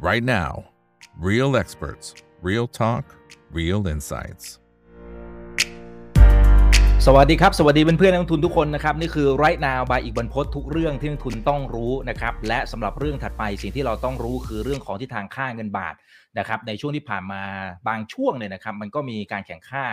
right now. Real experts, real talk, real insights. สวัสดีครับ สวัสดีเพื่อนนักลงทุนทุกคนนะครับ นี่คือ right now by อีกบรรพททุกเรื่องที่นักลงทุนต้องรู้นะครับ และสำหรับเรื่องถัดไปสิ่งที่เราต้องรู้คือเรื่องของทิศทางค่าเงินบาทนะครับในช่วงที่ผ่านมาบางช่วงเนี่ยนะครับ มันก็มีการแข่งค่า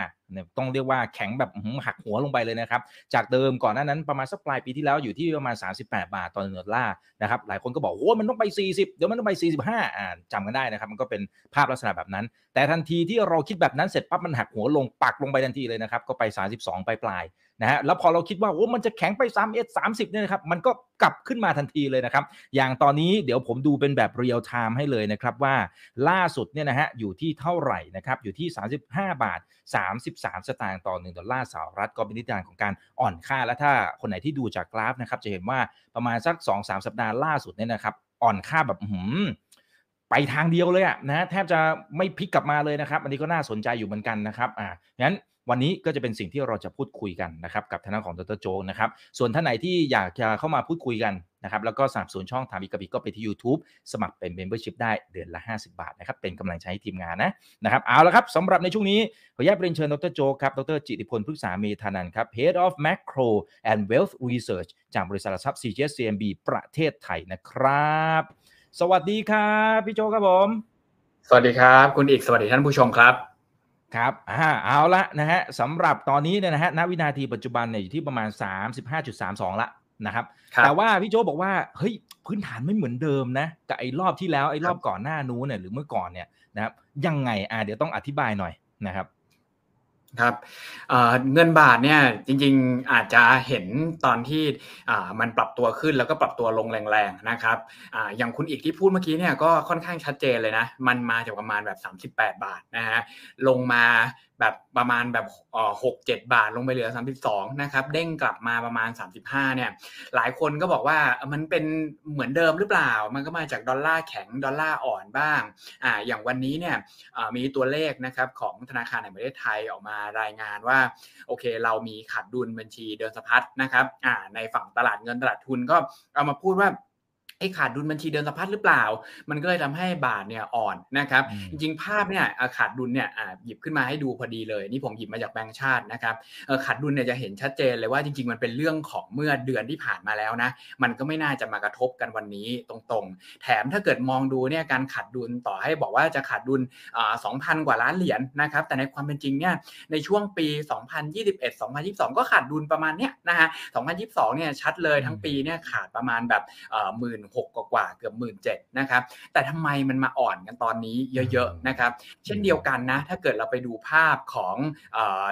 ต้องเรียกว่าแข็งแบบหักหัวลงไปเลยนะครับ จากเดิมก่อนหน้านั้นประมาณสักปลายปีที่แล้วอยู่ที่ประมาณ 38 บาทต่อหนึ่งดอลลาร์นะครับหลายคนก็บอกโอ้มันต้องไป 40 เดี๋ยวมันต้องไป 45อ่าจำกันได้นะครับ มันก็เป็นภาพลักษณะแบบนั้น แต่ทันทีที่เราคิดแบบนั้นเสร็จปั๊บมันหักหัวลงปักลงไปทันทีเลยนะครับก็ไป 32 ปลายปลาย นะฮะแล้วพอเราคิดว่าโอ้มันจะแข็งไป3 1 30เนี่ยนะครับมันก็กลับขึ้นมาทันทีเลยนะครับ อย่างตอนนี้เดี๋ยวผมดูเป็นแบบเรียลไทม์ให้เลยนะครับว่าล่าสุดเนี่ยนะฮะอยู่ที่เท่าไหร่นะครับอยู่ที่ 35 บาท 33 สตางค์ต่อ 1 ดอลลาร์สหรัฐก็เป็นทิศทางของการอ่อนค่าและถ้าคนไหนที่ดูจากกราฟนะครับจะเห็นว่าประมาณสัก 2-3 สัปดาห์ล่าสุดเนี่ยนะครับอ่อนค่าแบบหือไปทางเดียวเลยอะนะแทบจะไม่พลิกกลับมาเลยนะครับ อันนี้ก็น่าสนใจอยู่เหมือนกันนะครับอ่างั้น วันนี้ก็จะเป็นสิ่งที่เราจะพูดคุยกันนะครับกับทางด้านของดรโจนะครับส่วนท่านไหนที่อยากจะเข้ามาพูดคุยกันนะครับแล้วก็สนับสนุนช่องถามอีกกับอีกก็ไปที่ YouTube สมัครเป็น Membership ได้เดือนละ 50 บาทนะครับเป็นกำลังใจให้ทีมงานนะนะครับเอาละครับสำหรับในช่วงนี้ ขออนุญาตเรียนเชิญดรโจครับดรจิติพลพฤกษาเมธานันครับ Head of Macro and Wealth Research จากบริษัททรัพย์ CGS CMB ประเทศไทยนะครับ สวัสดีครับพี่โจครับผม สวัสดีครับ คุณอีกสวัสดีท่านผู้ชมครับ ครับอ่าเอาละนะฮะสำหรับตอนนี้เนี่ยนะฮะณวินาทีปัจจุบันเนี่ยอยู่ที่ประมาณ 35.32 ละนะครับครับ แต่ว่าพี่โจบอกว่าเฮ้ยพื้นฐานไม่เหมือนเดิมนะกับไอ้รอบที่แล้วไอ้รอบก่อนหน้านู้นเนี่ยหรือเมื่อก่อนเนี่ยนะครับยังไงอ่าเดี๋ยวต้องอธิบายหน่อยนะครับ ครับเเงินบาทเนี่ยจริงๆอาจจะเห็นตอนที่มันปรับตัวขึ้นแล้วก็ปรับตัวลงแรงๆนะครับออย่างคุณอีกที่พูดเมื่อกี้เนี่ยก็ค่อนข้างชัดเจนเลยนะ มันมาจากประมาณแบบ 38 บาทนะฮะลงมา แบบประมาณแบบหกเจ็ดบาทลงไปเหลือ 32นะครับเด้งกลับมาประมาณ 35เนี่ยหลายคนก็บอกว่ามันเป็นเหมือนเดิมหรือเปล่า มันก็มาจากดอลลาร์แข็งดอลลาร์อ่อนบ้างอ่าอย่างวันนี้เนี่ยมีตัวเลขนะครับของธนาคารแห่งประเทศไทยออกมารายงานว่าโอเค เรามีขาดดุลบัญชีเดินสะพัดนะครับอ่าในฝั่งตลาดเงินตลาดทุนก็เอามาพูดว่า ไอ้ขาดดุลบัญชีเดินสะพัดหรือเปล่า มันก็เลยทำให้บาทเนี่ยอ่อนนะครับอืมจริงๆ ภาพเนี่ยอ่าขาดดุลเนี่ยอ่าหยิบขึ้นมาให้ดูพอดีเลย นี่ผมหยิบมาจากแบงก์ชาตินะครับเอ่อขาดดุลเนี่ยจะเห็นชัดเจนเลยว่าจริง ๆ มันเป็นเรื่องของเมื่อเดือนที่ผ่านมาแล้วนะ มันก็ไม่น่าจะมากระทบกันวันนี้ตรงๆ แถมถ้าเกิดมองดูเนี่ยการขาดดุลต่อให้บอกว่าจะขาดดุลสองพันกว่าล้านเหรียญนะครับ แต่ในความเป็นจริงเนี่ยในช่วงปี 2021 2022 ก็ขาดดุลประมาณเนี้ยนะฮะ 2022 เนี่ยชัดเลยทั้งปีเนี่ยขาดประมาณแบบหมื่นหกกว่าๆเกือบหมื่นเจ็ดนะครับ แต่ทำไมมันมาอ่อนกันตอนนี้เยอะๆนะครับ เช่นเดียวกันนะ ถ้าเกิดเราไปดูภาพของเออ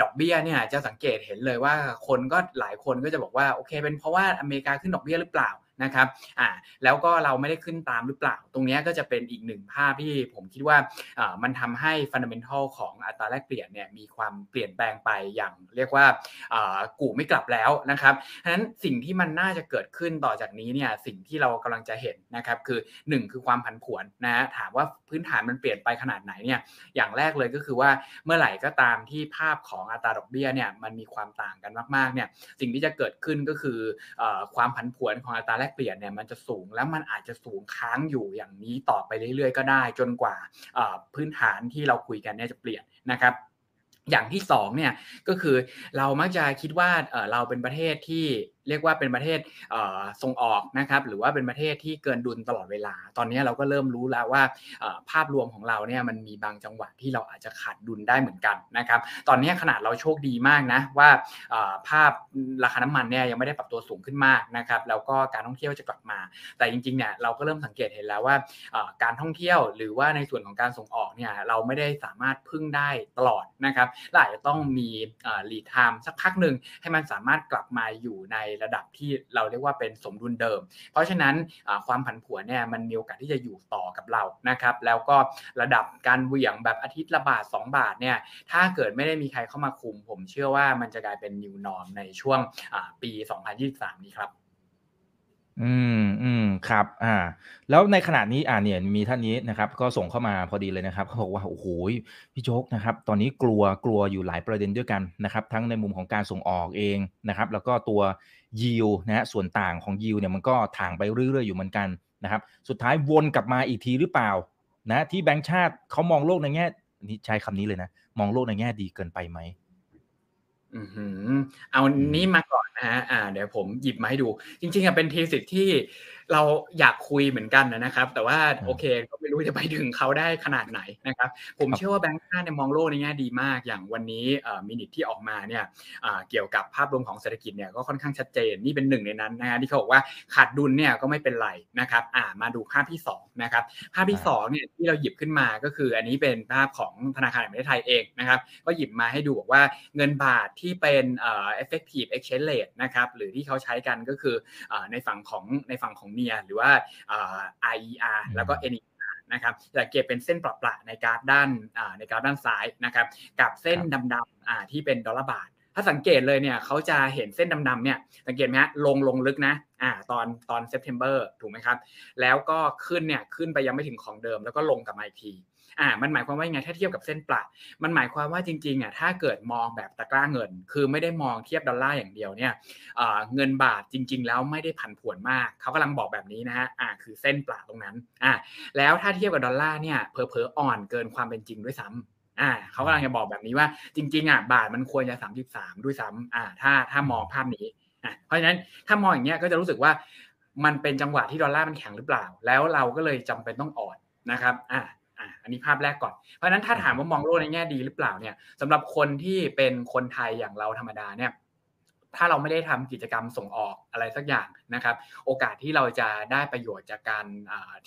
ดอกเบี้ยเนี่ยจะสังเกตเห็นเลยว่าคนก็หลายคนก็จะบอกว่าโอเค เป็นเพราะว่าอเมริกาขึ้นดอกเบี้ยหรือเปล่า นะครับอ่าแล้วก็เราไม่ได้ขึ้นตามหรือเปล่า ตรงนี้ก็จะเป็นอีกหนึ่งภาพที่ผมคิดว่าอ่ามันทำให้ฟันเดเมนทัลของอัตราแลกเปลี่ยนเนี่ยมีความเปลี่ยนแปลงไปอย่างเรียกว่าอ่ากู่ไม่กลับแล้วนะครับฉะนั้นสิ่งที่มันน่าจะเกิดขึ้นต่อจากนี้เนี่ยสิ่งที่เรากำลังจะเห็นนะครับคือหนึ่งคือความผันผวนนะฮะถามว่าพื้นฐานมันเปลี่ยนไปขนาดไหนเนี่ยอย่างแรกเลยก็คือว่าเมื่อไหร่ก็ตามที่ภาพของอัตราดอกเบี้ยเนี่ยมันมีความต่างกันมากๆเนี่ยสิ่งที่จะเกิดขึ้นก็คืออความผันผวนของอัตราแลกเปลี่ยนเนี่ยมันจะสูงแล้วมันอาจจะสูงค้างอยู่อย่างนี้ต่อไปเรื่อยๆ ก็ได้ จนกว่าพื้นฐานที่เราคุยกันเนี่ยจะเปลี่ยนนะครับอย่างที่สองเนี่ยก็คือเรามักจะคิดว่าเราเป็นประเทศที่ เรียกว่าเป็นประเทศส่งออกนะครับหรือว่าเป็นประเทศที่เกินดุลตลอดเวลา ตอนนี้เราก็เริ่มรู้แล้วว่าภาพรวมของเราเนี่ยมันมีบางจังหวะที่เราอาจจะขาดดุลได้เหมือนกันนะครับตอนนี้ขนาดเราโชคดีมากนะว่าภาพราคาน้ำมันเนี่ยยังไม่ได้ปรับตัวสูงขึ้นมากนะครับแล้วก็การท่องเที่ยวจะกลับมา แต่จริงๆเนี่ยเราก็เริ่มสังเกตเห็นแล้วว่าการท่องเที่ยวหรือว่าในส่วนของการส่งออกเนี่ยเราไม่ได้สามารถพึ่งได้ตลอดนะครับเราอาจจะต้องมีลีดไทม์สักพักหนึ่งให้มันสามารถกลับมาอยู่ในระดับที่เราเรียกว่าเป็นสมดุลเดิม เพราะฉะนั้นความผันผวนเนี่ยมันมีโอกาสที่จะอยู่ต่อกับเรานะครับ แล้วก็ระดับการเหวี่ยงแบบอาทิตย์ละบาท 2 บาทเนี่ยถ้าเกิดไม่ได้มีใครเข้ามาคุม ผมเชื่อว่ามันจะกลายเป็น new norm ในช่วงอ่าปี 2023 นี้ครับ อืมอืมครับ อ่า แล้วในขณะนี้อ่าเนี่ยมีท่านนี้นะครับ ก็ส่งเข้ามาพอดีเลยนะครับเขาบอกว่าโอ้โหพี่โจ๊กนะครับ ตอนนี้กลัวกลัวอยู่หลายประเด็นด้วยกันนะครับ ทั้งในมุมของการส่งออกเองนะครับ แล้วก็ตัวยิวนะฮะส่วนต่างของยิวเนี่ยมันก็ถ่างไปเรื่อยๆอยู่เหมือนกันนะครับ สุดท้ายวนกลับมาอีกทีหรือเปล่า นะ ที่แบงก์ชาติเขามองโลกในแง่นี่ใช้คำนี้เลยนะ มองโลกในแง่ดีเกินไปไหม อือหือเอานี้มาก่อนนะฮะอ่า เดี๋ยวผมหยิบมาให้ดู จริงๆอะเป็นทีสิทธิ์ที่ เราอยากคุยเหมือนกันนะครับ แต่ว่าอืมโอเคก็ไม่รู้จะไปถึงเขาได้ขนาดไหนนะครับ ผมครับเชื่อว่าแบงก์ชาติเนี่ยมองโลกในแง่ดีมากอย่างวันนี้เอ่อมินิทที่ออกมาเนี่ยอ่าเกี่ยวกับภาพรวมของเศรษฐกิจเนี่ยก็ค่อนข้างชัดเจนนี่เป็นหนึ่งในนั้นนะฮะที่เขาบอกว่าขาดดุลเนี่ยก็ไม่เป็นไรนะครับอ่ามาดูภาพที่สองนะครับภาพที่สองเนี่ยที่เราหยิบขึ้นมาก็คือ อันนี้เป็นภาพของธนาคารแห่งประเทศไทยเองนะครับก็หยิบมาให้ดูบอกว่าเงินบาทที่เป็นเอ่อ effective exchange rate นะครับหรือที่เขาใช้กันก็คือเอ่อในฝั่งของในฝั่งของเนียหรือว่าเอ่อ RER แล้วก็ NER นะครับจะเก็บเป็นเส้นประๆในกราฟด้านอ่าในกราฟด้านซ้ายนะครับกับเส้นดำๆอ่าที่เป็นดอลลาร์บาทถ้าสังเกตเลยเนี่ยเขาจะเห็นเส้นดำๆเนี่ยสังเกตไหมฮะลงลงลึกนะอ่าตอนตอน September ถูกไหมครับ แล้วก็ขึ้นเนี่ยขึ้นไปยังไม่ถึงของเดิมแล้วก็ลงกลับมาอีกที อ่ามันหมายความว่ายังไงถ้าเทียบกับเส้นประมันหมายความว่าจริงๆอะถ้าเกิดมองแบบตะกร้าเงิน คือไม่ได้มองเทียบดอลลาร์อย่างเดียวเนี่ยเงินบาทจริง ๆ แล้วไม่ได้ผันผวนมากเขากำลังบอกแบบนี้นะฮะอ่าคือเส้นประตรงนั้นอ่าแล้วถ้าเทียบกับดอลลาร์เนี่ยเพอเพอๆอ่อนเกินความเป็นจริงด้วยซ้ำอ่าเขากำลังจะบอกแบบนี้ว่าจริงๆอะบาทมันควรจะ 33 ด้วยซ้ำอ่าถ้าถ้ามองภาพนี้อะเพราะฉะนั้นถ้ามองอย่างเงี้ยก็จะรู้สึกว่ามันเป็นจังหวะที่ดอลลาร์มันแข็งหรือเปล่า แล้วเราก็เลยจำเป็นต้องอ่อนนะครับอ่า อันนี้ภาพแรกก่อน เพราะฉะนั้นถ้าถามว่ามองโลกในแง่ดีหรือเปล่าเนี่ยสำหรับคนที่เป็นคนไทยอย่างเราธรรมดาเนี่ยถ้าเราไม่ได้ทำกิจกรรมส่งออก อะไรสักอย่างนะครับ โอกาสที่เราจะได้ประโยชน์จากการ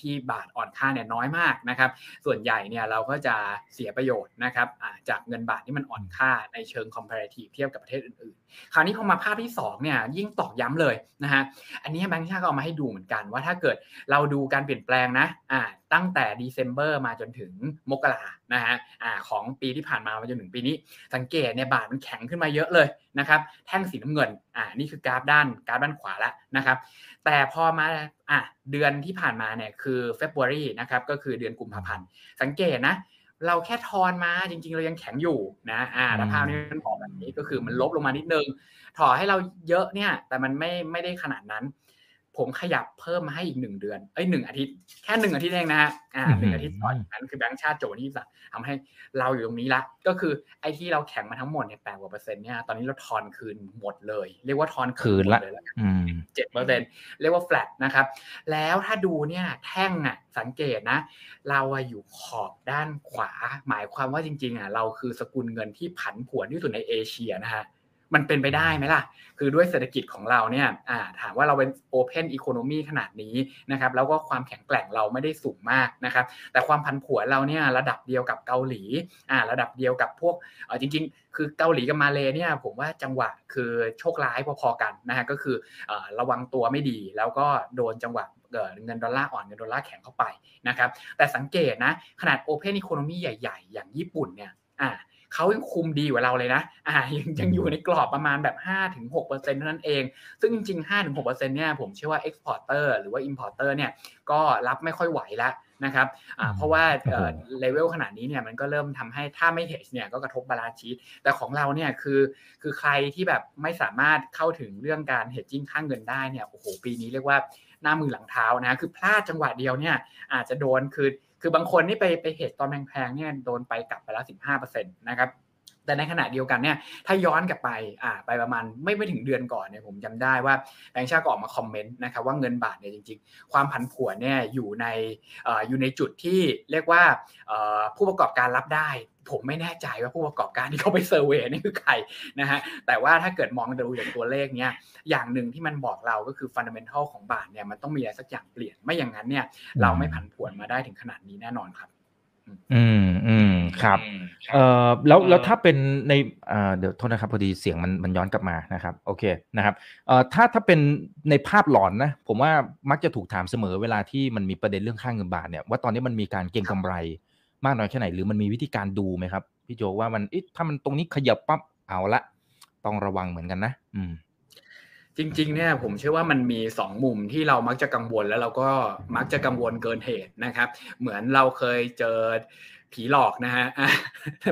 ที่บาทอ่อนค่าเนี่ยน้อยมากนะครับ ส่วนใหญ่เนี่ยเราก็จะเสียประโยชน์นะครับจากเงินบาทที่มันอ่อนค่าในเชิง comparative เทียบกับประเทศอื่นๆ คราวนี้พอมาภาพที่2เนี่ยยิ่งตอกย้ำเลยนะฮะอันนี้แบงค์ชาติก็เอามาให้ดูเหมือนกันว่าถ้าเกิดเราดูการเปลี่ยนแปลงนะอ่าตั้งแต่ December มาจนถึงมกรานะฮะของปีที่ผ่านมามาจนถึงปีนี้ สังเกตเนี่ยบาทมันแข็งขึ้นมาเยอะเลยนะครับ แท่งสีน้ำเงินอ่านี่คือกราฟด้านกราฟด้านขวาแล้วนะครับ แต่พอมาอะเดือนที่ผ่านมาเนี่ยคือ February นะครับก็คือเดือนกุมภาพันธ์สังเกตนะเราแค่ทอนมาจริงๆ เรายังแข็งอยู่นะอ่าแล้วภาพนี้มันบอกแบบนี้ก็คือมันลบลงมานิดนึงถอให้เราเยอะเนี่ย แต่มันไม่ไม่ได้ขนาดนั้น ผมขยับเพิ่มมาให้อีกหนึ่งเดือนเอ้ยหนึ่งอาทิตย์แค่หนึ่งอาทิตย์เองนะฮะอ่าหนึ่งอาทิตย์ต่อจากนั้นคือแบงก์ชาติโจทย์ที่จะทำให้เราอยู่ตรงนี้ละ ก็คือไอ้ที่เราแข็งมาทั้งหมดเนี่ยแปดกว่าเปอร์เซ็นต์เนี่ยตอนนี้เราทอนคืนหมดเลย เรียกว่าทอนคืนละหมดเลยแล้วกันอืมเจ็ดเปอร์เซ็นเรียกว่า flat นะครับ แล้วถ้าดูเนี่ยแท่งอะสังเกตนะ เราอะอยู่ขอบด้านขวา หมายความว่าจริงๆอะเราคือสกุลเงินที่ผันผวนที่สุดในเอเชียนะฮะ มันเป็นไปได้ไหมล่ะ คือด้วยเศรษฐกิจของเราเนี่ยถามว่าเราเป็น Open Economy ขนาดนี้นะครับแล้วก็ความแข็งแกร่งเราไม่ได้สูงมากนะครับ แต่ความผันผวนเราเนี่ยระดับเดียวกับเกาหลีอ่าระดับเดียวกับพวกจริง ๆ คือเกาหลีกับมาเลเนี่ยผมว่าจังหวะคือโชคร้ายพอๆกันนะฮะก็คือระวังตัวไม่ดี แล้วก็โดนจังหวะเอ่อเงินดอลลาร์อ่อนเงินดอลลาร์แข็งเข้าไปนะครับแต่สังเกตนะขนาด Open Economy ใหญ่ ๆ อย่างญี่ปุ่นเนี่ยอ่า เขายังคุมดีกว่าเราเลยนะอ่ายังยังอยู่ในกรอบประมาณแบบ5-6%เท่านั้นเอง ซึ่งจริงๆ5-6%เนี่ยผมเชื่อว่า exporter หรือว่า importer เนี่ยก็รับไม่ค่อยไหวแล้วนะครับอ่าเพราะว่าเอ่อเลเวลขนาดนี้เนี่ยมันก็เริ่มทำให้ถ้าไม่ hedge เนี่ยก็กระทบ balance sheet แต่ของเราเนี่ยคือคือใครที่แบบไม่สามารถเข้าถึงเรื่องการ hedging ค่าเงินได้เนี่ยโอ้โหปีนี้เรียกว่าหน้ามือหลังเท้านะคือพลาดจังหวะเดียวเนี่ยอาจจะโดนคือ คือบางคนนี่ไปไป hedge ตอนแพงๆเนี่ยโดนไปกลับไปแล้ว15%นะครับ แต่ในขณะเดียวกันเนี่ยถ้าย้อนกลับไปอ่าไปประมาณไม่ไม่ถึงเดือนก่อนเนี่ยผมจำได้ว่าแบงค์ชาติก็ออกมา comment นะครับว่าเงินบาทเนี่ยจริงๆ ความผันผวนเนี่ยอยู่ในอ่อยู่ในจุดที่เรียกว่าอ่ผู้ประกอบการรับได้ ผมไม่แน่ใจว่าผู้ประกอบการที่เขาไป survey นี่คือใครนะฮะแต่ว่าถ้าเกิดมองดูจากตัวเลขเนี่ยอย่างหนึ่งที่มันบอกเราก็คือ fundamental ของบาทเนี่ยมันต้องมีอะไรสักอย่างเปลี่ยนไม่อย่างนั้นเนี่ยเราไม่ผันผวนมาได้ถึงขนาดนี้แน่นอนครับ อืมอืม ครับเอ่อแล้วแล้วถ้าเป็นในอ่าเดี๋ยวโทษนะครับพอดีเสียงมันมันย้อนกลับมานะครับโอเคนะครับเอ่อถ้าถ้าเป็นในภาพหลอนนะผมว่ามักจะถูกถามเสมอเวลาที่มันมีประเด็นเรื่องค่าเงินบาทเนี่ยว่าตอนนี้มันมีการเก็งกำไรมากน้อยแค่ไหนหรือมันมีวิธีการดูไหมครับพี่โจว่ามันเอ๊ะถ้ามันตรงนี้ขยับปั๊บเอาละต้องระวังเหมือนกันนะ อืม จริง ๆ เนี่ยผมเชื่อว่ามันมี2มุมที่เรามักจะกังวลแล้วเราก็มักจะกังวลเกินเหตุนะครับ เหมือนเราเคยเจอ ผีหลอกนะฮะ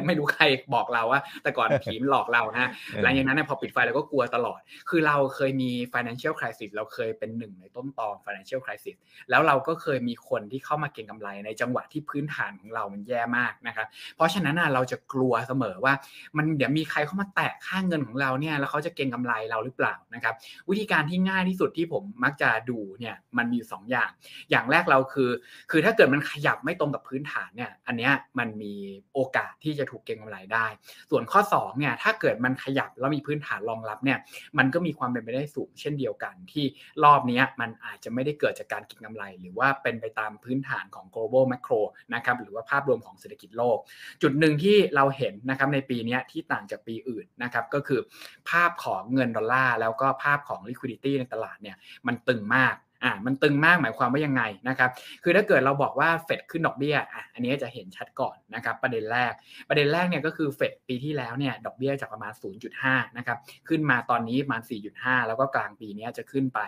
ไม่รู้ใครบอกเราว่า แต่ก่อนผีมันหลอกเรานะหลังจากนั้นพอปิดไฟเราก็กลัวตลอด คือเราเคยมี financial crisis เราเคยเป็นหนึ่งในต้นตอ financial crisis แล้วเราก็เคยมีคนที่เข้ามาเก็งกำไรในจังหวะที่พื้นฐานของเรามันแย่มากนะครับเพราะฉะนั้นเราจะกลัวเสมอว่า มันเดี๋ยวมีใครเข้ามาแตะค่าเงินของเราเนี่ยแล้วเขาจะเก็งกำไรเราหรือเปล่านะครับ วิธีการที่ง่ายที่สุดที่ผมมักจะดูเนี่ยมันมีสองอย่าง อย่างแรกเราคือ คือถ้าเกิดมันขยับไม่ตรงกับพื้นฐานเนี่ยอันเนี้ยมันมีโอกาสที่จะถูกเก็งกำไรได้ ส่วนข้อ2เนี่ยถ้าเกิดมันขยับแล้วมีพื้นฐานรองรับเนี่ยมันก็มีความเป็นไปได้สูงเช่นเดียวกัน ที่รอบนี้มันอาจจะไม่ได้เกิดจากการเก็งกำไร หรือว่าเป็นไปตามพื้นฐานของ global macro นะครับหรือว่าภาพรวมของเศรษฐกิจโลก จุดหนึ่งที่เราเห็นนะครับในปีนี้ที่ต่างจากปีอื่นนะครับก็คือภาพของเงินดอลลาร์แล้วก็ภาพของ liquidity ในตลาดเนี่ยมันตึงมาก อ่ามันตึงมากหมายความว่ายังไงนะครับคือถ้าเกิดเราบอกว่าเฟดขึ้นดอกเบี้ยอะอันนี้จะเห็นชัดก่อนนะครับประเด็นแรก ประเด็นแรกเนี่ยก็คือเฟดปีที่แล้วเนี่ยดอกเบี้ยจากประมาณ 0.5นะครับขึ้นมาตอนนี้ประมาณ 4.5 แล้วก็กลางปีนี้จะขึ้นไป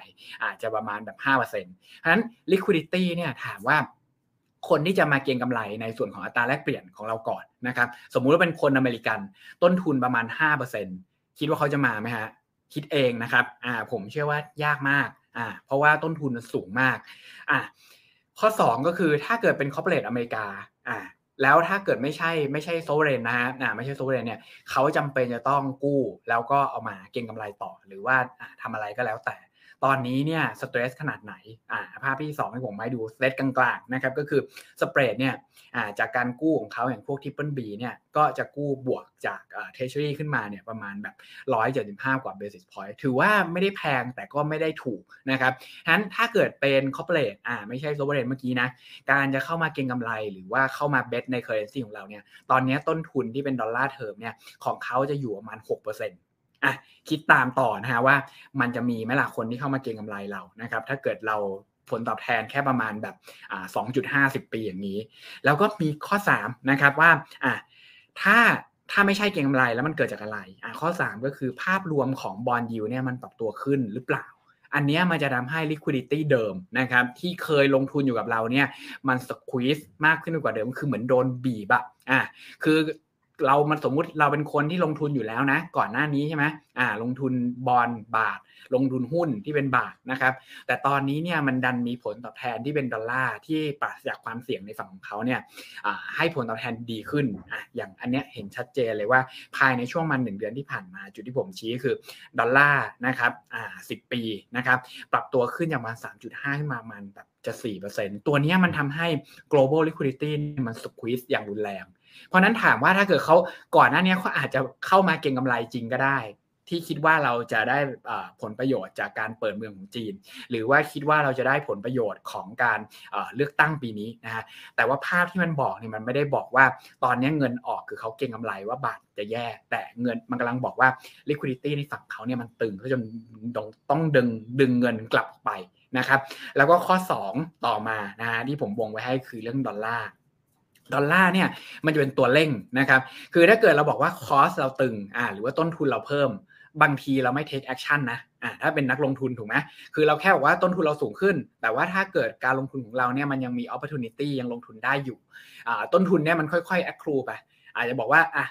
อาจจะประมาณแบบ 5%เพราะฉะนั้น liquidity เนี่ยถามว่าคนที่จะมาเก็งกำไรในส่วนของอัตราแลกเปลี่ยนของเราก่อนนะครับสมมุติว่าเป็นคนอเมริกันต้นทุนประมาณ 5%คิดว่าเขาจะมาไหมฮะคิดเองนะครับอ่าผมเชื่อว่ายากมาก อ่าเพราะว่าต้นทุนมันสูงมากอ่าข้อ 2 ก็คือถ้าเกิดเป็น corporate อเมริกาอ่าแล้วถ้าเกิดไม่ใช่ไม่ใช่ sovereign นะฮะอ่าไม่ใช่ sovereign เนี่ยเขาจำเป็นจะต้องกู้แล้วก็เอามาเก็งกำไรต่อ หรือว่าทำอะไรก็แล้วแต่ ตอนนี้เนี่ย stress ขนาดไหนอ่าภาพที่2ให้ผมมาดู spread กลางๆนะครับก็คือ spread เนี่ยอ่าจากการกู้ของเขาอย่างพวก triple B เนี่ยก็จะกู้บวกจากอ่า Treasury ขึ้นมาเนี่ยประมาณแบบ 175 กว่า basis point ถือว่าไม่ได้แพงแต่ก็ไม่ได้ถูกนะครับฉะนั้นถ้าเกิดเป็น corporate อ่าไม่ใช่ sovereign เมื่อกี้นะการจะเข้ามาเก็งกำไรหรือว่าเข้ามา bet ใน currency ของเราเนี่ยตอนนี้ต้นทุนที่เป็นดอลลาร์เทอมเนี่ยของเขาจะอยู่ประมาณ6% อะคิดตามต่อนะฮะว่ามันจะมีไหมล่ะคนที่เข้ามาเก็งกำไรเรานะครับถ้าเกิดเราผลตอบแทนแค่ประมาณแบบสองจุดห้าสิบปีอย่างนี้ แล้วก็มีข้อ3นะครับว่าอะถ้าถ้าไม่ใช่เก็งกำไรแล้วมันเกิดจากอะไรอะข้อ 3 ก็คือภาพรวมของบอลยูเนี่ยมันปรับตัวขึ้นหรือเปล่า อันนี้มันจะทำให้ liquidity เดิมนะครับที่เคยลงทุนอยู่กับเราเนี่ยมันสควีสมากขึ้นกว่าเดิมคือเหมือนโดนบีบอะอะคือ เรามันสมมุติเราเป็นคนที่ลงทุนอยู่แล้วนะ ก่อนหน้านี้ใช่ไหมอ่า ลงทุนบอลบาท ลงทุนหุ้นที่เป็นบาทนะครับ แต่ตอนนี้เนี่ยมันดันมีผลตอบแทนที่เป็นดอลลาร์ที่ปราศจากความเสี่ยงในฝั่งของเขาเนี่ยให้ผลตอบแทนดีขึ้นอะอย่างอันเนี้ยเห็นชัดเจนเลยว่าภายในช่วงมันหนึ่งเดือนที่ผ่านมาจุดที่ผมชี้คือดอลลาร์นะครับอ่าสิปีนะครับปรับตัวขึ้นอย่างประมาณ3.5ขึ้นมามันแบบจะ4%ตัวนี้มันทำให้ global liquidity มันสควีซอย่างรุนแรง เพราะนั้นถามว่าถ้าเกิดเขาก่อนหน้านี้เขาอาจจะเข้ามาเก็งกำไรจริงก็ได้ ที่คิดว่าเราจะได้ผลประโยชน์จากการเปิดเมืองของจีน หรือว่าคิดว่าเราจะได้ผลประโยชน์ของการเลือกตั้งปีนี้นะฮะแต่ว่าภาพที่มันบอกเนี่ยมันไม่ได้บอกว่าตอนนี้เงินออกคือเขาเก็งกำไรว่าบาทจะแย่ แต่เงินมันกำลังบอกว่า liquidity ในฝั่งเขาเนี่ยมันตึงเขาจนต้องดึงดึงเงินกลับไปนะครับแล้วก็ข้อ 2 ต่อมานะฮะที่ผมวงไว้ให้คือเรื่องดอลลาร์ ดอลลาร์เนี่ยมันจะเป็นตัวเร่งนะครับคือถ้าเกิดเราบอกว่า cost เราตึงอ่าหรือว่าต้นทุนเราเพิ่ม บางทีเราไม่ take action นะอ่าถ้าเป็นนักลงทุนถูกไหมคือเราแค่บอกว่าต้นทุนเราสูงขึ้น แต่ว่าถ้าเกิดการลงทุนของเราเนี่ยมันยังมี opportunity ยังลงทุนได้อยู่อ่าต้นทุนเนี่ยมันค่อยๆ accrue ไปอาจจะบอกว่าอะ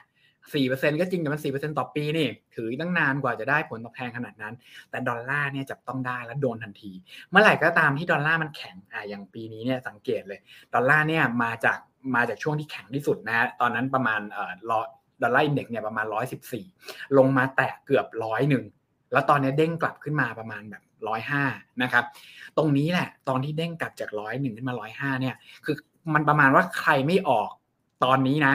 สี่เปอร์เซ็นก็จริงแต่มันสี่เปอร์เซ็นต่อปีนี่ ถือตั้งนานกว่าจะได้ผลตอบแทนขนาดนั้น แต่ดอลลาร์เนี่ยจับต้องได้แล้วโดนทันที เมื่อไหร่ก็ตามที่ดอลลาร์มันแข็งอ่าอย่างปีนี้เนี่ยสังเกตเลย ดอลลาร์เนี่ยมาจาก มาจากช่วงที่แข็งที่สุดนะฮะตอนนั้นประมาณเอ่อดอลลาร์อินเด็กซ์เนี่ยประมาณร้อยสิบสี่ลงมาแตะเกือบร้อยหนึ่งแล้วตอนนี้เด้งกลับขึ้นมาประมาณแบบร้อยห้านะครับ ตรงนี้แหละ ตอนที่เด้งกลับจากร้อยหนึ่งขึ้นมาร้อยห้าเนี่ย คือมันประมาณว่าใครไม่ออกตอนนี้นะ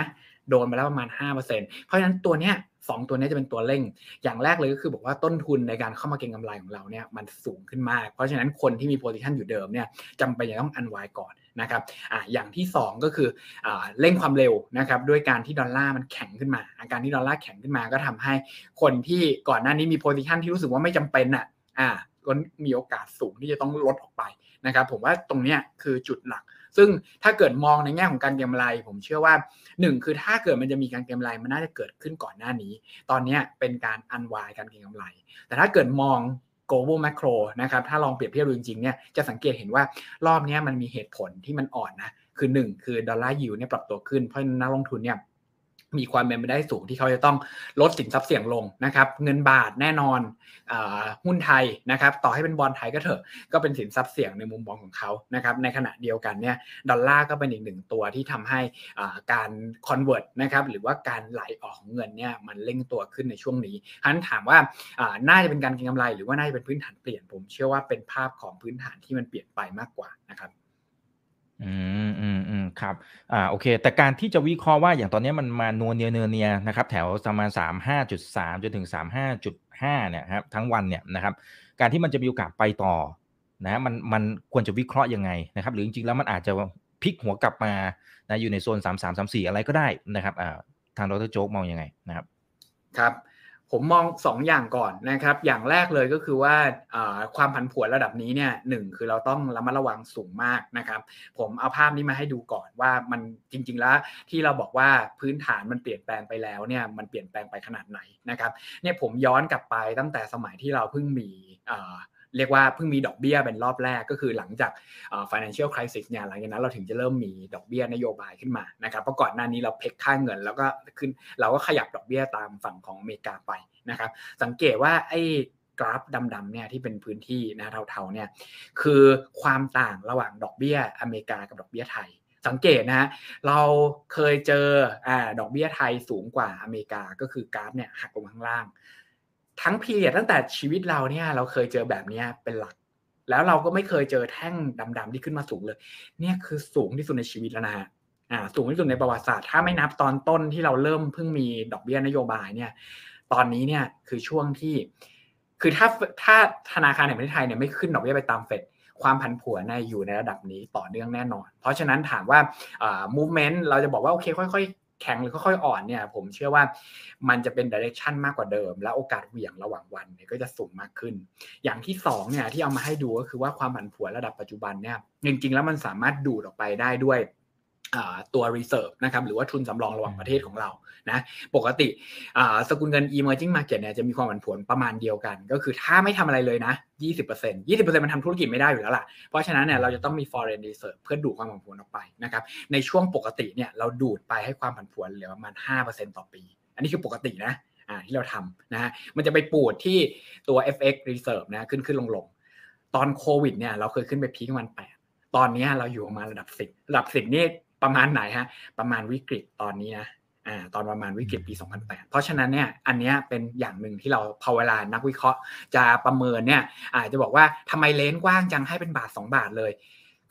โดนไปแล้วประมาณ5%เพราะฉะนั้นตัวเนี้ยสองตัวนี้จะเป็นตัวเร่ง อย่างแรกเลยก็คือบอกว่าต้นทุนในการเข้ามาเก็งกำไรของเราเนี่ยมันสูงขึ้นมาก เพราะฉะนั้นคนที่มี position อยู่เดิมเนี่ยจำเป็นจะต้อง unwind ก่อน นะครับอ่าอย่างที่ 2 ก็คืออเร่งความเร็วนะครับด้วยการที่ดอลลาร์มันแข็งขึ้นมา อาการที่ดอลลาร์แข็งขึ้นมาก็ทำให้คนที่ก่อนหน้านี้มี position ที่รู้สึกว่าไม่จำเป็นอะอ่าก็มีโอกาสสูงที่จะต้องลดออกไปนะครับผมว่าตรงนี้คือจุดหลัก ซึ่งถ้าเกิดมองในแง่ของการเก็งกำไร ผมเชื่อว่า 1 คือถ้าเกิดมันจะมีการเก็งกำไรมันน่าจะเกิดขึ้นก่อนหน้านี้ ตอนนี้เป็นการอันวายการเก็งกำไร แต่ถ้าเกิดมอง global macro นะครับถ้าลองเปรียบเทียบดูจริงๆเนี่ยจะสังเกตเห็นว่ารอบนี้มันมีเหตุผลที่มันอ่อนนะคือ 1 คือดอลลาร์ยูเนี่ยปรับตัวขึ้นเพราะนักลงทุนเนี่ย มีความเป็นไปได้สูงที่เขาจะต้องลดสินทรัพย์เสี่ยงลงนะครับเงินบาทแน่นอนหุ้นไทยนะครับต่อให้เป็นบอลไทยก็เถอะก็เป็นสินทรัพย์เสี่ยงในมุมมองของเขานะครับในขณะเดียวกันเนี่ยดอลลาร์ก็เป็นอีกหนึ่งตัวที่ทำให้การ convert นะครับหรือว่าการไหลออกของเงินเนี่ยมันเร่งตัวขึ้นในช่วงนี้ฉะนั้นถามว่าน่าจะเป็นการเก็งกำไร หรือว่าน่าจะเป็นพื้นฐานเปลี่ยนผม เชื่อว่าเป็นภาพของพื้นฐานที่มันเปลี่ยนไปมากกว่านะครับ อืมอืมอืมครับอ่าโอเค แต่การที่จะวิเคราะห์ว่าอย่างตอนนี้มันมานัวเนียเนเนียนะครับ แถวประมาณสามห้าจุดสามจนถึงสามห้าจุดห้าเนี่ยครับทั้งวันเนี่ยนะครับ การที่มันจะมีโอกาสไปต่อนะมันมันควรจะวิเคราะห์ยังไงนะครับ หรือจริงๆแล้วมันอาจจะพลิกหัวกลับมานะอยู่ในโซนสามสามสามสี่อะไรก็ได้นะครับอ่าทางดรโจ๊กมองยังไงนะครับ ครับ ผมมอง2ออย่างก่อนนะครับ อย่างแรกเลยก็คือว่าความผันผวนระดับนี้เนี่ยหนึ่งคือเราต้องระมัดระวังสูงมากนะครับ ผมเอาภาพนี้มาให้ดูก่อนว่ามันจริง ๆ แล้วที่เราบอกว่าพื้นฐานมันเปลี่ยนแปลงไปแล้วเนี่ยมันเปลี่ยนแปลงไปขนาดไหนนะครับเนี่ยผมย้อนกลับไปตั้งแต่สมัยที่เราเพิ่งมี เรียกว่าเพิ่งมีดอกเบี้ยเป็นรอบแรกก็คือหลังจาก financial crisis เนี่ยหลังจากนั้นเราถึงจะเริ่มมีดอกเบี้ยนโยบายขึ้นมานะครับเพราะก่อนหน้านี้เราเพกค่าเงิน แล้วก็ขึ้นเราก็ขยับดอกเบี้ยตามฝั่งของอเมริกาไปนะครับสังเกตว่าไอ้กราฟดำๆเนี่ยที่เป็นพื้นที่นะเทาๆเนี่ยคือความต่างระหว่างดอกเบี้ยอเมริกากับดอกเบี้ยไทย สังเกตนะเราเคยเจออดอกเบี้ยไทยสูงกว่าอเมริกาก็คือกราฟเนี่ยหักลงข้างล่าง ทั้งพีเรียตั้งแต่ชีวิตเราเนี่ย เราเคยเจอแบบนี้เป็นหลัก แล้วเราก็ไม่เคยเจอแท่งดำๆที่ขึ้นมาสูงเลย เนี่ยคือสูงที่สุดในชีวิตแล้วนะฮะอ่าสูงที่สุดในประวัติศาสตร์ถ้าไม่นับตอนต้นที่เราเริ่มเพิ่งมีดอกเบี้ยนโยบายเนี่ย ตอนนี้เนี่ยคือช่วงที่ คือถ้าถ้าธนาคารแห่งประเทศไทยเนี่ยไม่ขึ้นดอกเบี้ยไปตามเฟดความผันผวนในอยู่ในระดับนี้ต่อเนื่องแน่นอน เพราะฉะนั้นถามว่าอ่า movement เราจะบอกว่าโอเคค่อย แข็งหรือค่อยๆอ่อนเนี่ย ผมเชื่อว่ามันจะเป็นดิเรกชันมากกว่าเดิม และโอกาสเหวี่ยงระหว่างวันเนี่ยก็จะสูงมากขึ้น อย่างที่2เนี่ยที่เอามาให้ดูก็คือว่าความผันผวนระดับปัจจุบันเนี่ยจริงๆแล้วมันสามารถดูดออกไปได้ด้วย ตัว reserve นะครับหรือว่าทุนสำรองระหว่างประเทศของเรานะปกติสกุลเงิน emerging market เนี่ยจะมีความผันผวนประมาณเดียวกัน ก็คือถ้าไม่ทำอะไรเลยนะ 20% 20%มันทำธุรกิจไม่ได้อยู่แล้วล่ะ เพราะฉะนั้นเนี่ยเราจะต้องมี foreign reserve เพื่อดูดความผันผวนออกไปนะครับในช่วงปกติเนี่ยเราดูดไปให้ความผันผวนเหลือประมาณ 5%ต่อปี อันนี้คือปกตินะอ่าที่เราทำนะฮะมันจะไปปูดที่ตัว FX reserve นะขึ้นขึ้นลงลงตอนโควิดเนี่ยเราเคยขึ้นไปพีคมัน8ตอนนี้เราอยู่ประมาณระดับ 10ระดับ 10 นี่ ประมาณไหนฮะประมาณวิกฤตตอนนี้นะอ่าตอนประมาณวิกฤตปี 2008 เพราะฉะนั้นเนี่ยอันนี้เป็นอย่างหนึ่งที่เราพอเวลานักวิเคราะห์จะประเมินเนี่ยอาจจะบอกว่าทำไม range กว้างจังให้เป็นบาท 2 บาทเลย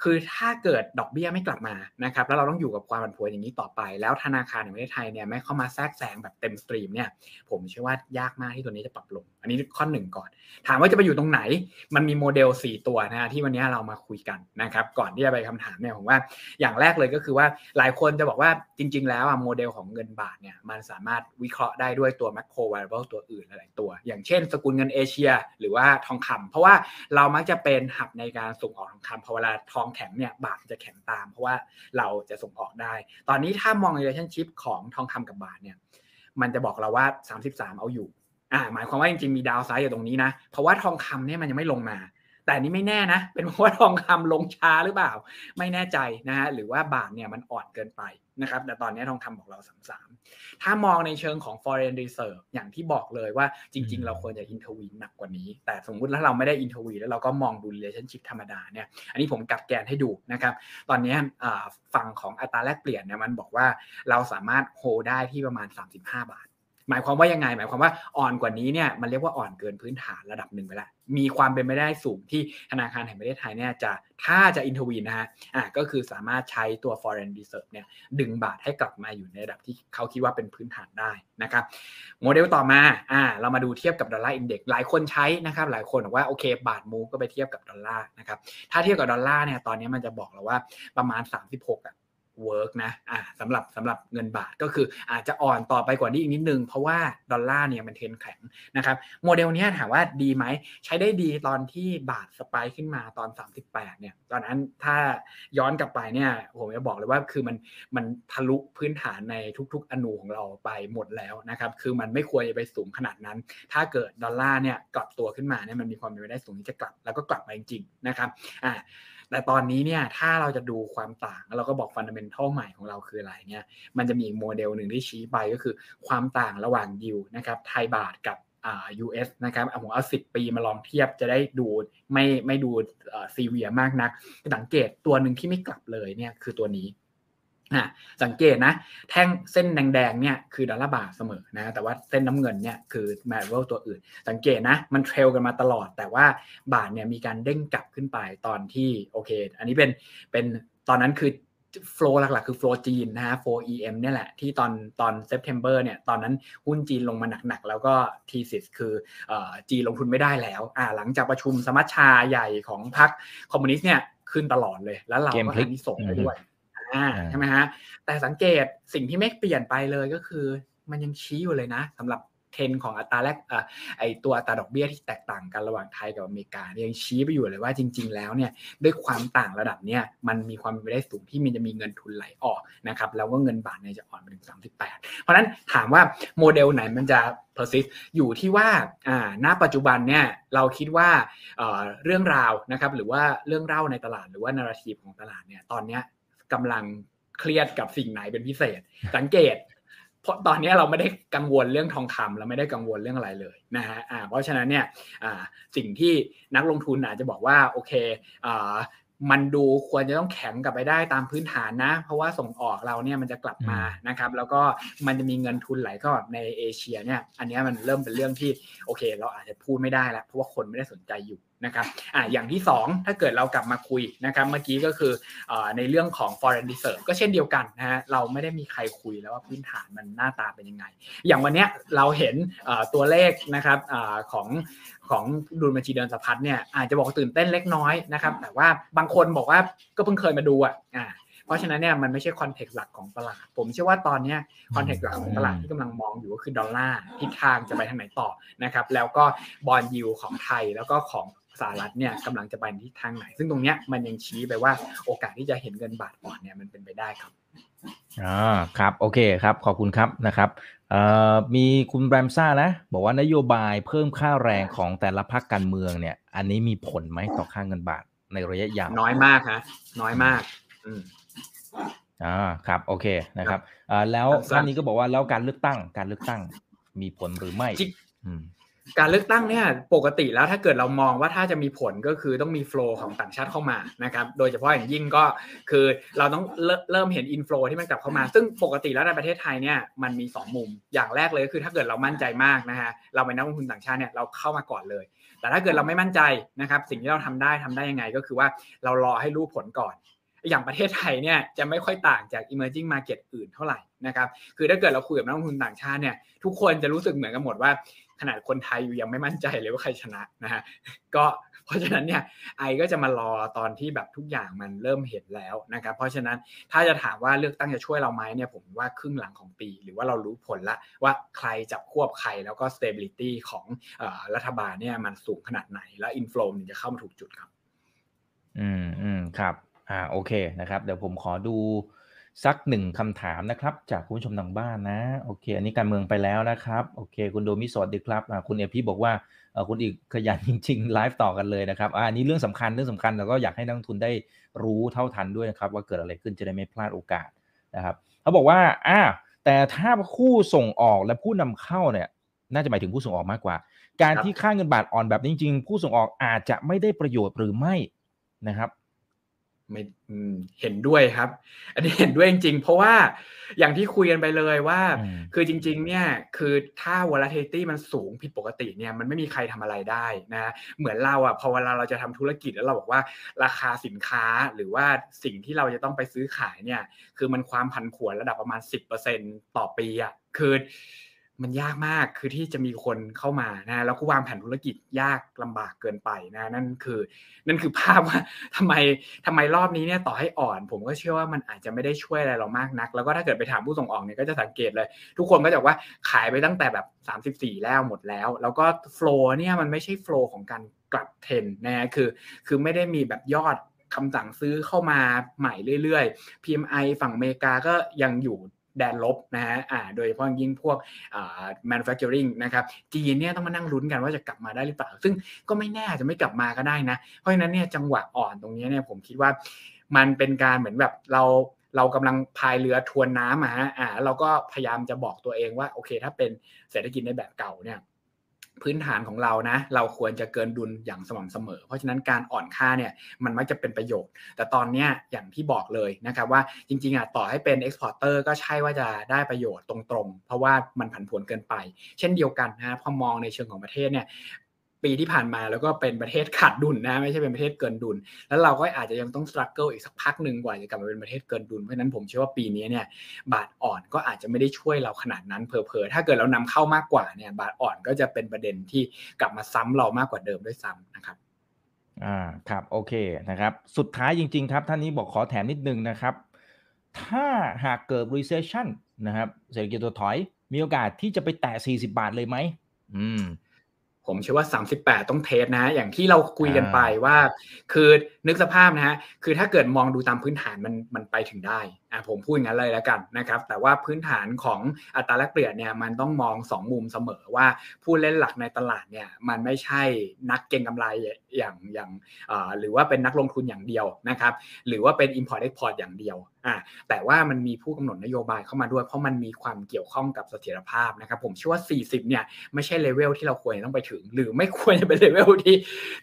คือถ้าเกิดดอกเบี้ยไม่กลับมานะครับแล้วเราต้องอยู่กับความผันผวนอย่างนี้ต่อไป แล้วธนาคารในประเทศไทยเนี่ยไม่เข้ามาแทรกแซงแบบเต็ม steam เนี่ยผมเชื่อว่ายากมากที่ตัวนี้จะปรับลง อันนี้ข้อหนึ่งก่อน ถามว่าจะไปอยู่ตรงไหน มันมีโมเดล 4 ตัวนะที่วันนี้เรามาคุยกันนะครับก่อนที่จะไปคำถามเนี่ยผมว่าอย่างแรกเลยก็คือว่าหลายคนจะบอกว่าจริง ๆ แล้วโมเดลของเงินบาทเนี่ยมันสามารถวิเคราะห์ได้ด้วยตัว macro variable ตัวอื่นหลายตัว อย่างเช่น สกุลเงินเอเชีย หรือว่าทองคำเพราะว่าเรามักจะเป็นหับในการส่งออกทองคำพอเวลาทองแข็งเนี่ยบาทจะแข็งตาม เพราะว่าเราจะส่งออกได้ ตอนนี้ถ้ามอง relationship ของทองคำกับบาทเนี่ยมันจะบอกเราว่า 33 เอาอยู่ อ่าหมายความว่าจริงๆมีดาวไซด์อยู่ตรงนี้นะ เพราะว่าทองคำเนี่ยมันยังไม่ลงมา แต่นี้ไม่แน่นะ เป็นเพราะว่าทองคำลงช้าหรือเปล่า ไม่แน่ใจนะฮะหรือว่าบาทเนี่ยมันอ่อนเกินไปนะครับแต่ตอนนี้ทองคำบอกเราสามสามถ้ามองในเชิงของ foreign reserve อย่างที่บอกเลยว่าจริง ๆ เราควรจะ intervene หนักกว่านี้ แต่สมมุติถ้าเราไม่ได้ intervene แล้วเราก็มองดู relationship ธรรมดาเนี่ยอันนี้ผมกัดแกนให้ดูนะครับตอนนี้ฝั่งของอัตราแลกเปลี่ยนเนี่ยมันบอกว่าเราสามารถ hold ได้ที่ประมาณ 35 บาท หมายความว่ายังไง หมายความว่าอ่อนกว่านี้เนี่ยมันเรียกว่าอ่อนเกินพื้นฐานระดับหนึ่งไปแล้วมีความเป็นไปได้สูงที่ธนาคารแห่งประเทศไทยเนี่ยจะถ้าจะ intervene นะฮะอ่าก็คือสามารถใช้ตัว foreign reserve เนี่ยดึงบาทให้กลับมาอยู่ในระดับที่เขาคิดว่าเป็นพื้นฐานได้นะครับโมเดลต่อมาอ่าเรามาดูเทียบกับ Dollar Index หลายคนใช้นะครับหลายคนบอกว่าโอเค บาท move ก็ไปเทียบกับดอลลาร์นะครับถ้าเทียบกับดอลลาร์เนี่ยตอนนี้มันจะบอกเราว่าประมาณ 36อะ work นะอ่าสำหรับสำหรับเงินบาทก็คืออาจจะอ่อนต่อไปกว่านี้อีกนิดนึง เพราะว่าดอลลาร์เนี่ยมันเทนแข็งนะครับโมเดลนี้ถามว่าดีไหม ใช้ได้ดีตอนที่บาท spike ขึ้นมาตอน 38เนี่ยตอนนั้นถ้าย้อนกลับไปเนี่ยผมจะบอกเลยว่าคือมันมันทะลุพื้นฐานในทุกๆ อณูของเราไปหมดแล้วนะครับคือมันไม่ควรจะไปสูงขนาดนั้น ถ้าเกิดดอลลาร์เนี่ยกลับตัวขึ้นมาเนี่ยมันมีความเป็นไปได้สูงที่จะกลับแล้วก็กลับมาจริงๆนะครับอ่า แต่ตอนนี้เนี่ยถ้าเราจะดูความต่างเราก็บอก fundamental ใหม่ของเราคืออะไรเนี่ยมันจะมีโมเดลหนึ่งที่ชี้ไปก็คือความต่างระหว่างยิวนะครับไทยบาทกับอ่า US นะครับผมเอา 10 ปีมาลองเทียบจะได้ดูไม่ไม่ดูซีเวียมากนักสังเกตตัวหนึ่งที่ไม่กลับเลยเนี่ยคือตัวนี้ สังเกตนะ แท่งเส้นแดงๆเนี่ยคือดอลลาร์บาทเสมอนะแต่ว่าเส้นน้ำเงินเนี่ยคือแมรเวลตัวอื่น สังเกตนะ มัน trail กันมาตลอด แต่ว่าบาทเนี่ยมีการเด้งกลับขึ้นไปตอนที่โอเค อันนี้เป็นเป็นตอนนั้นคือ flow หลักๆ คือ flow จีนนะฮะโฟล์ EM เนี่ยแหละ ที่ตอนตอน September เนี่ยตอนนั้นหุ้นจีนลงมาหนักๆ แล้วก็ thesis คือจีนลงทุนไม่ได้แล้วอ่าหลังจากประชุมสมัชชาใหญ่ของพรรคคอมมิวนิสต์เนี่ยขึ้นตลอดเลย แล้วเราก็อันนี้ส่งไปด้วย ใช่ไหมฮะแต่สังเกตสิ่งที่ไม่เปลี่ยนไปเลยก็คือ มันยังชี้อยู่เลยนะสำหรับเทรนของอัตราแลกไอตัวอัตราดอกเบี้ยที่แตกต่างกันระหว่างไทยกับอเมริกายังชี้ไปอยู่เลยว่าจริง ๆ แล้วเนี่ยด้วยความต่างระดับเนี่ยมันมีความเป็นไปได้สูงที่มันจะมีเงินทุนไหลออกนะครับแล้วก็เงินบาทเนี่ยจะอ่อนไปถึง 38 เพราะนั้นถามว่าโมเดลไหนมันจะ persist อยู่ที่ว่าอ่าณปัจจุบันเนี่ยเราคิดว่าเรื่องราวนะครับหรือว่าเรื่องเล่าในตลาดหรือว่านาราทีฟของตลาดเนี่ยตอนเนี้ย กำลังเครียดกับสิ่งไหนเป็นพิเศษ สังเกต เพราะตอนนี้เราไม่ได้กังวลเรื่องทองคำเราไม่ได้กังวลเรื่องอะไรเลยนะฮะอ่าเพราะฉะนั้นเนี่ยอ่าสิ่งที่นักลงทุนอาจจะบอกว่าโอเคอ่ามันดูควรจะต้องแข็งกลับไปได้ตามพื้นฐานนะ เพราะว่าส่งออกเราเนี่ยมันจะกลับมานะครับ แล้วก็มันจะมีเงินทุนไหลเข้าในเอเชียเนี่ย อันนี้มันเริ่มเป็นเรื่องที่โอเค เราอาจจะพูดไม่ได้แล้วเพราะว่าคนไม่ได้สนใจอยู่นะครับอ่าอย่างที่ 2 ถ้าเกิดเรากลับมาคุยนะครับเมื่อกี้ก็คืออในเรื่องของ foreign reserve ก็เช่นเดียวกันนะฮะเราไม่ได้มีใครคุยแล้วว่าพื้นฐานมันหน้าตาเป็นยังไง อย่างวันนี้เราเห็นตัวเลขนะครับอของของดุลบัญชีเดินสะพัดเนี่ยอาจจะบอกตื่นเต้นเล็กน้อยนะครับแต่ว่าบางคนบอกว่าก็เพิ่งเคยมาดูอะเพราะฉะนั้นเนี่ยมันไม่ใช่ context หลักของตลาด ผมเชื่อว่าตอนนี้ context หลักของตลาดที่กำลังมองอยู่ก็คือดอลลาร์ทิศทางจะไปทางไหนต่อนะครับแล้วก็ bond yield ของไทยแล้วก็ของ สหรัฐเนี่ยกำลังจะไปทิศทางไหน ซึ่งตรงเนี้ยมันยังชี้ไปว่าโอกาสที่จะเห็นเงินบาทอ่อนเนี่ยมันเป็นไปได้ครับอ่าครับโอเคครับขอบคุณครับนะครับเอ่อมีคุณแบรมซ่านะ บอกว่านโยบายเพิ่มค่าแรงของแต่ละพรรคการเมืองเนี่ย อันนี้มีผลไหมต่อค่าเงินบาทในระยะยาวน้อยมากฮะน้อยมาก อืมอ่าครับ โอเคนะครับอ่าแล้วท่านนี้ก็บอกว่าแล้วการเลือกตั้งการเลือกตั้งมีผลหรือไม่อืม การเลือกตั้งเนี่ยปกติแล้วถ้าเกิดเรามองว่าถ้าจะมีผลก็คือต้องมีโฟล์ของต่างชาติเข้ามานะครับโดยเฉพาะอย่างยิ่งก็คือเราต้องเริ่มเห็นอินฟลูที่มันกลับเข้ามา ซึ่งปกติแล้วในประเทศไทยเนี่ยมันมี 2 มุมอย่างแรกเลยคือถ้าเกิดเรามั่นใจมากนะฮะเราเป็นนักลงทุนต่างชาติเนี่ยเราเข้ามาก่อนเลย แต่ถ้าเกิดเราไม่มั่นใจนะครับสิ่งที่เราทำได้ทำได้ยังไงก็คือว่าเรารอให้รู้ผลก่อนอย่างประเทศไทยเนี่ยจะไม่ค่อยต่างจาก emerging market อื่นเท่าไหร่นะครับ คือถ้าเกิดเราคุยกับนักลงทุนต่างชาติเนี่ยทุกคนจะรู้สึกเหมือนกันหมดว่า ขนาดคนไทยอยู่ยังไม่มั่นใจเลยว่าใครชนะนะฮะก็เพราะฉะนั้นเนี่ยไอก็จะมารอตอนที่แบบทุกอย่างมันเริ่มเห็นแล้วนะครับเพราะฉะนั้นถ้าจะถามว่าเลือกตั้งจะช่วยเราไหมเนี่ยผมว่าครึ่งหลังของปี หรือว่าเรารู้ผลละว่าใครจับควบใครแล้วก็ stability ของรัฐบาลเนี่ยมันสูงขนาดไหนแล้ว inflow จะเข้ามาถูกจุดครับ อืมอืมครับอ่าโอเคนะครับ เดี๋ยวผมขอดู สักหนึ่งคำถามนะครับ จากคุณผู้ชมทางบ้านนะโอเค อันนี้การเมืองไปแล้วนะครับโอเค คุณโดมิสวัสดีครับคุณเอพีบอกว่าคุณอีกขยันจริงๆไลฟ์ต่อกันเลยนะครับอันนี้เรื่องสำคัญเรื่องสำคัญแล้วก็อยากให้นักทุนได้รู้เท่าทันด้วยนะครับ ว่าเกิดอะไรขึ้นจะได้ไม่พลาดโอกาสนะครับเขาบอกว่าอ่าแต่ถ้าคู่ส่งออกและผู้นำเข้าเนี่ย น่าจะหมายถึงผู้ส่งออกมากกว่า การที่ค่าเงินบาทอ่อนแบบนี้จริงๆ ผู้ส่งออกอาจจะไม่ได้ประโยชน์หรือไม่นะครับ ไม่เห็นด้วยครับ อันนี้เห็นด้วยจริง ๆ เพราะว่าอย่างที่คุยกันไปเลยว่า คือจริง ๆ เนี่ยคือถ้า volatility มันสูงผิดปกติเนี่ยมันไม่มีใครทำอะไรได้นะเหมือนเราอะพอเวลาเราจะทำธุรกิจแล้วเราบอกว่าราคาสินค้าหรือว่าสิ่งที่เราจะต้องไปซื้อขายเนี่ย คือมันความผันผวนระดับประมาณ 10%ต่อปีอะคือ มันยากมากคือที่จะมีคนเข้ามานะแล้วก็วางแผนธุรกิจยากลำบากเกินไปนะนั่นคือ นั่นคือภาพว่าทำไมทำไมรอบนี้เนี่ยต่อให้อ่อน ผมก็เชื่อว่ามันอาจจะไม่ได้ช่วยอะไรเรามากนัก แล้วก็ถ้าเกิดไปถามผู้ส่งออกเนี่ยก็จะสังเกตเลย ทุกคนก็จะบอกว่าขายไปตั้งแต่แบบ 34 แล้วหมดแล้ว แล้วก็โฟล์เนี่ยมันไม่ใช่โฟล์ของการกลับเทรนนะคือ คือไม่ได้มีแบบยอดคำสั่งซื้อเข้ามาใหม่เรื่อยๆ PMI ฝั่งอเมริกาก็ยังอยู่ แดนลบนะฮะอ่าโดยเฉพาะยิ่งพวกอ่า manufacturing นะครับจีนเนี่ยต้องมานั่งลุ้นกันว่าจะกลับมาได้หรือเปล่า ซึ่งก็ไม่แน่จะไม่กลับมาก็ได้นะ เพราะฉะนั้นเนี่ยจังหวะอ่อนตรงนี้เนี่ยผมคิดว่ามันเป็นการเหมือนแบบเราเรากำลังพายเรือทวนน้ำอะฮะอ่าเราก็พยายามจะบอกตัวเองว่าโอเค ถ้าเป็นเศรษฐกิจในแบบเก่าเนี่ย พื้นฐานของเรานะ เราควรจะเกินดุลอย่างสม่ำเสมอ เพราะฉะนั้นการอ่อนค่าเนี่ยมันมักจะเป็นประโยชน์ แต่ตอนนี้อย่างที่บอกเลยนะครับว่าจริงๆอะต่อให้เป็นเอ็กซ์พอร์เตอร์ก็ใช่ว่าจะได้ประโยชน์ตรงๆ เพราะว่ามันผันผวนเกินไป เช่นเดียวกันนะพอมองในเชิงของประเทศเนี่ย ปีที่ผ่านมาแล้วก็เป็นประเทศขาดดุลนะไม่ใช่เป็นประเทศเกินดุล แล้วเราก็อาจจะยังต้องสครัลเกิลอีกสักพักหนึ่งกว่าจะกลับมาเป็นประเทศเกินดุลเพราะนั้นผมเชื่อว่าปีนี้เนี่ยบาทอ่อนก็อาจจะไม่ได้ช่วยเราขนาดนั้นเพอเพอถ้าเกิดเรานำเข้ามากกว่าเนี่ยบาทอ่อนก็จะเป็นประเด็นที่กลับมาซ้ำเรามากกว่าเดิมด้วยซ้ำนะครับอ่าครับโอเคนะครับ สุดท้ายจริง ๆ ครับ ท่านนี้บอกขอแถมนิดนึงนะครับ ถ้าหากเกิด recession นะครับเศรษฐกิจตัวถอยมีโอกาสที่จะไปแตะ40 บาทเลยไหมอืม ผมเชื่อว่า 38 ต้องเทสนะ อย่างที่เราคุยกันไปว่า คือนึกสภาพนะฮะ คือถ้าเกิดมองดูตามพื้นฐานมันมันไปถึงได้ อ่าผมพูดอย่างนั้นเลยแล้วกันนะครับ แต่ว่าพื้นฐานของอัตราแลกเปลี่ยนเนี่ยมันต้องมอง 2 มุมเสมอว่าผู้เล่นหลักในตลาดเนี่ยมันไม่ใช่นักเก็งกำไรอย่างอย่างหรือว่าเป็นนักลงทุนอย่างเดียวนะครับ หรือว่าเป็น import export อย่างเดียวอ่าแต่ว่ามันมีผู้กำหนดนโยบายเข้ามาด้วยเพราะมันมีความเกี่ยวข้องกับเสถียรภาพนะครับ ผมเชื่อว่า 40 เนี่ยไม่ใช่เลเวลที่เราควรต้องไปถึง หรือไม่ควรจะเป็นเลเวลที่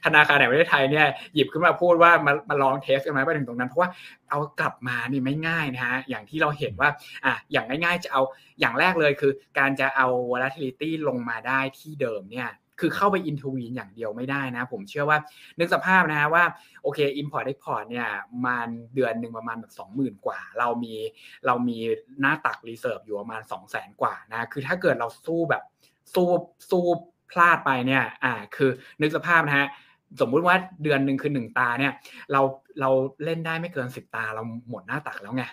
ธนาคารแห่งประเทศไทยเนี่ยหยิบขึ้นมาพูดว่ามามาลอง test กันไหมไปถึงตรงนั้นเพราะว่า เอากลับมานี่ไม่ง่ายนะฮะอย่างที่เราเห็นว่าอะอย่างง่าย ๆ จะเอาอย่างแรกเลยคือ การจะเอา volatility ลงมาได้ที่เดิมเนี่ยคือเข้าไป intervene อย่างเดียวไม่ได้นะ ผมเชื่อว่านึกสภาพนะว่าโอเค import export เนี่ยมันเดือนหนึ่งประมาณแบบสองหมื่นกว่า เรามีเรามีหน้าตัก reserve อยู่ประมาณสองแสนกว่านะ คือถ้าเกิดเราสู้แบบสู้สู้พลาดไปเนี่ยอ่าคือนึกสภาพนะฮะ สมมุติว่าเดือนหนึ่งคือหนึ่งตาเนี่ยเราเราเล่นได้ไม่เกินสิบตาเราหมดหน้าตักแล้วไง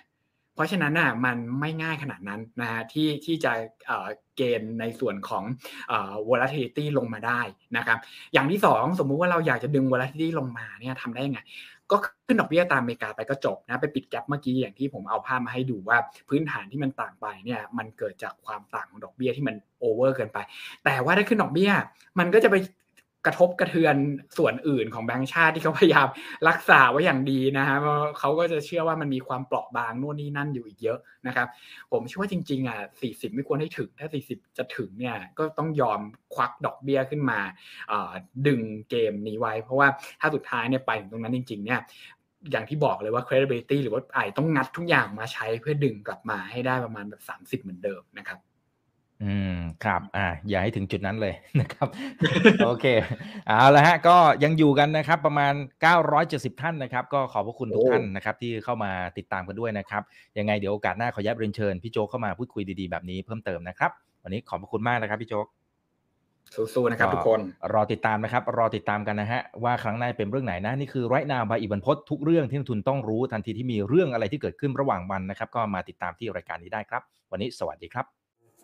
เพราะฉะนั้นน่ะมันไม่ง่ายขนาดนั้นนะฮะที่ที่จะเกณฑ์ในส่วนของ volatility ลงมาได้นะครับอย่างที่สองสมมุติว่าเราอยากจะดึง volatility ลงมาเนี่ยทำได้ยังไงก็ขึ้นดอกเบี้ยตามอเมริกาไปก็จบนะไปปิดแกลบเมื่อกี้อย่างที่ผมเอาภาพมาให้ดูว่าพื้นฐานที่มันต่างไปเนี่ยมันเกิดจากความต่างของดอกเบี้ยที่มันโอเวอร์เกินไป แต่ว่าถ้าขึ้นดอกเบี้ย มันก็จะไป กระทบกระเทือนส่วนอื่นของแบงก์ชาติที่เขาพยายามรักษาไว้อย่างดีนะฮะเขาก็จะเชื่อว่ามันมีความเปราะบางนู่นนี่นั่นอยู่อีกเยอะนะครับ ผมเชื่อว่าจริงๆอะ40 ไม่ควรให้ถึง ถ้า 40 จะถึงเนี่ยก็ต้องยอมควักดอกเบี้ยขึ้นมาดึงเกมนี้ไว้ เพราะว่าถ้าสุดท้ายเนี่ยไปถึงตรงนั้นจริง ๆ เนี่ยอย่างที่บอกเลยว่า credibility หรือว่าไอต้องงัดทุกอย่างมาใช้เพื่อดึงกลับมาให้ได้ประมาณแบบ 30 เหมือนเดิมนะครับ อืมครับ อ่า อย่าให้ถึงจุดนั้นเลยนะครับ โอเค เอาละฮะ ก็ยังอยู่กันนะครับ ประมาณ 970 ท่านนะครับ ก็ขอบพระคุณทุกท่านนะครับ ที่เข้ามาติดตามกันด้วยนะครับ ยังไงเดี๋ยวโอกาสหน้าขอยับเรียนเชิญพี่โจ๊กเข้ามาพูดคุยดีๆแบบนี้เพิ่มเติมนะครับ วันนี้ขอบพระคุณมากนะครับพี่โจ๊กสู้ๆนะครับทุกคน รอติดตามนะครับ รอติดตามกันนะฮะว่าครั้งหน้าเป็นเรื่องไหนนะ นี่คือไรนาบายอีบันพศทุกเรื่องที่นักทุนต้องรู้ทันทีที่มีเรื่องอะไรที่เกิดขึ้นระหว่างวันนะครับ ก็มาติดตามที่รายการนี้ได้ครับ วันนี้สวัสดีครับ